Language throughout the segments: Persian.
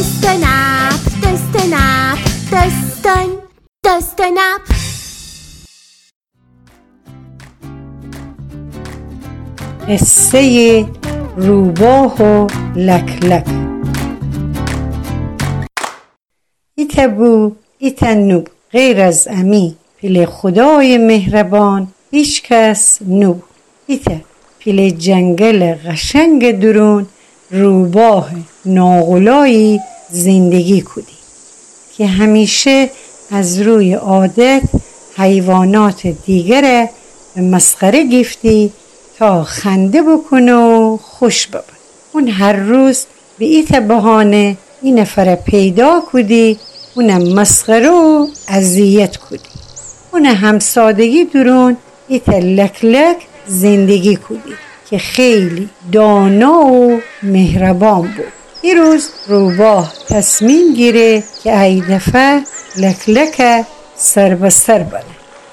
دست نپ دستن دست نپ قصه روباه و لک لک ایت بو ایت نو غیر از امی. پیل خدای مهربان هیچ کس نو. ایت پیل جنگل قشنگ درون. روباه ناغلایی زندگی کودی که همیشه از روی عادت حیوانات دیگر به مسخره گفتی تا خنده بکنه و خوش ببن. اون هر روز به ایت بهانه این نفر پیدا کودی اونم مسخره و اذیت کودی اون هم سادگی درون ایت لک لک زندگی کودی که خیلی دانا و مهربان بود. این روز روباه تصمیم گیره که ای دفعه لک سر به سر بره.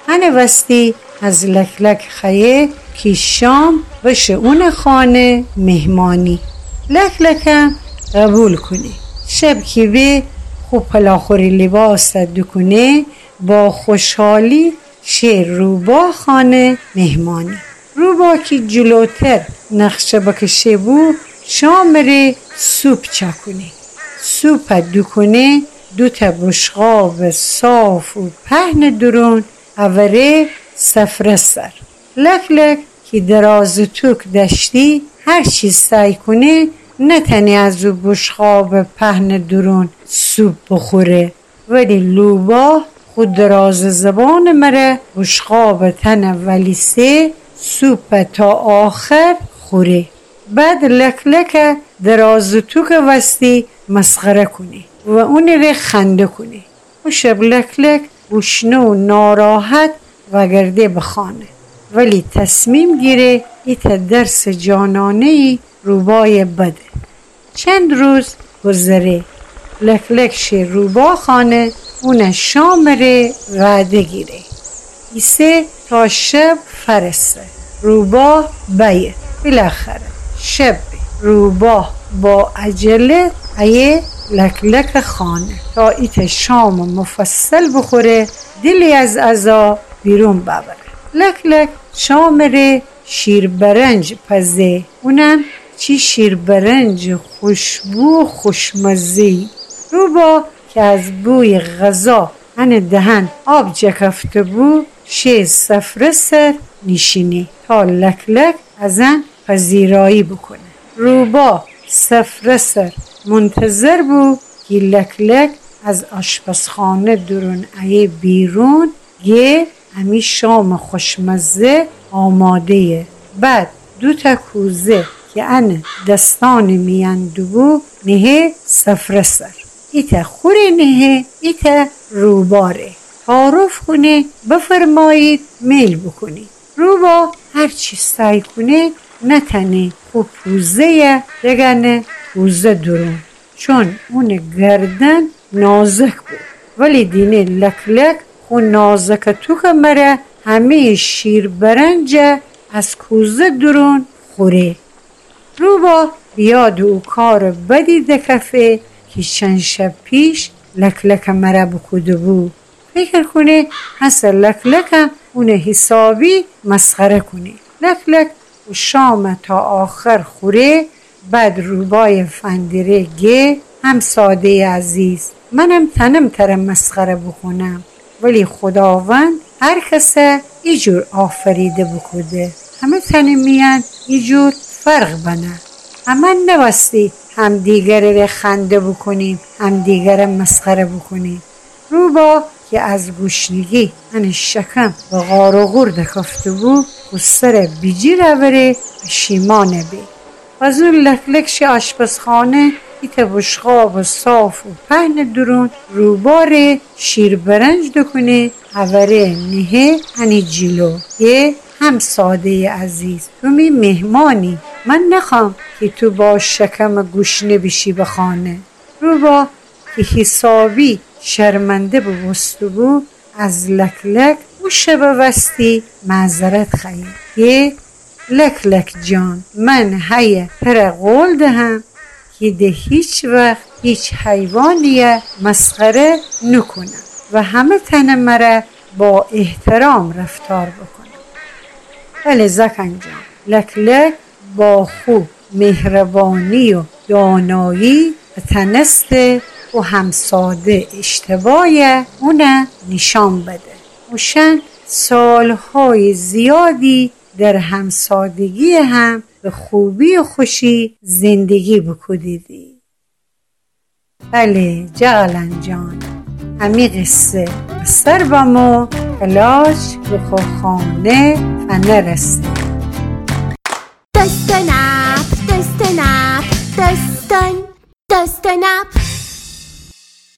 هنه وستی از لک خیه که شام بشه اون خانه مهمانی. لک قبول کنه شب که به خوب پلاخوری لباس دکنه با خوشحالی شه روبا خانه مهمانی. روبا که جلوتر نقشه بکشه بو شام ره سوپ چکونه سوپ دکنه دو تا بشقاب صاف و پهن درون اوره سفره سر. لک لک که دراز توک دشتی هر چیز سعی کنه نتنی از او بشقاب پهن درون سوپ بخوره ولی لوبا خود دراز زبان مره بشقاب تن ولی سه سوپ تا آخر خوره بعد لک لک دراز توک وستی مسخره کنه و اون ره خنده کنه و شب لک لک گشنه و ناراحت وگرده بخانه ولی تصمیم گیره ایت درس جانانه ای روبای بده. چند روز گذره لک لک شه روبا خانه اون شام ره وعده گیره ایسه تا شب فرسه روبا بیه بالاخره. شب روبا با عجله ایه لک لک خانه. تا ایت شام مفصل بخوره دلی از ازا بیرون ببره. لک لک شام ره شیر برنج پزه. اونم چی شیر برنج خوشبو و خوشمزه. روبا که از بوی غذا هن دهن آب جکفته بو شه سفره سر نشینی. تا لک لک ازن پذیرایی بکنه. روبا سفره سر. منتظر بو که لک لک از آشپزخانه درون ایه بیرون گه همی شام خوشمزه آماده بعد دو تا کوزه که ان دستان میاندو نهه سفره سر. ایتا خوری نهه ایتا روباره. تعارف کنه بفرمایید میل بکنید روبا هر چی سعی کنه نتنه خوب پوزه دگنه پوزه درون. چون اون گردن نازک بود. ولی دینه لک لک خو نازک تو که مره همه شیر برنج از کوزه درون خوره. روبا بیاد او کار بدی دکفه که چند شب پیش لک لک مره بکوده بود. فکر کنه هست لک لکم اون حسابی مسخره کنه لک لک و شام تا آخر خوره بعد روبای فندره گه هم ساده عزیز. منم تنم تر مسخره بکنم ولی خداوند هر کسه ایجور آفریده بکوده همه تنی میان ایجور فرق بنه. همه نبستی هم دیگر رو خنده بکنیم هم دیگر مسخره بکنیم روبا که از گوشنگی ان شکم و غار و غور دکفته بود و سر بیجی روره شیمانه بی. از اون لکلکش آشپزخانه ایت بشقاب صاف و پهن درون روبار شیر برنج دکنه هوره نهه هنی جلو یه هم ساده عزیز تو می مهمانی. من نخوام که تو با شکم گوشنه بشی به خانه. روبا که حسابی شرمنده ببستو بو از لک لک او شب وستی معذرت خیلی یه لک لک جان من هیه پر قول دهم که ده هیچ وقت هیچ حیوانی مسخره نکنم و همه تن مرا با احترام رفتار بکنم. بله زکن جان لک لک با خوب مهربانی و دانایی و تنست و همساده اشتباه اونه نشان بده. اوشن سالهای زیادی در همسادگی هم به خوبی و خوشی زندگی بکدیدی. بله جغلن جان همی قصه سر بمو کلاش به خانه فنرسه دست نپ دست نپ دستن دست نپ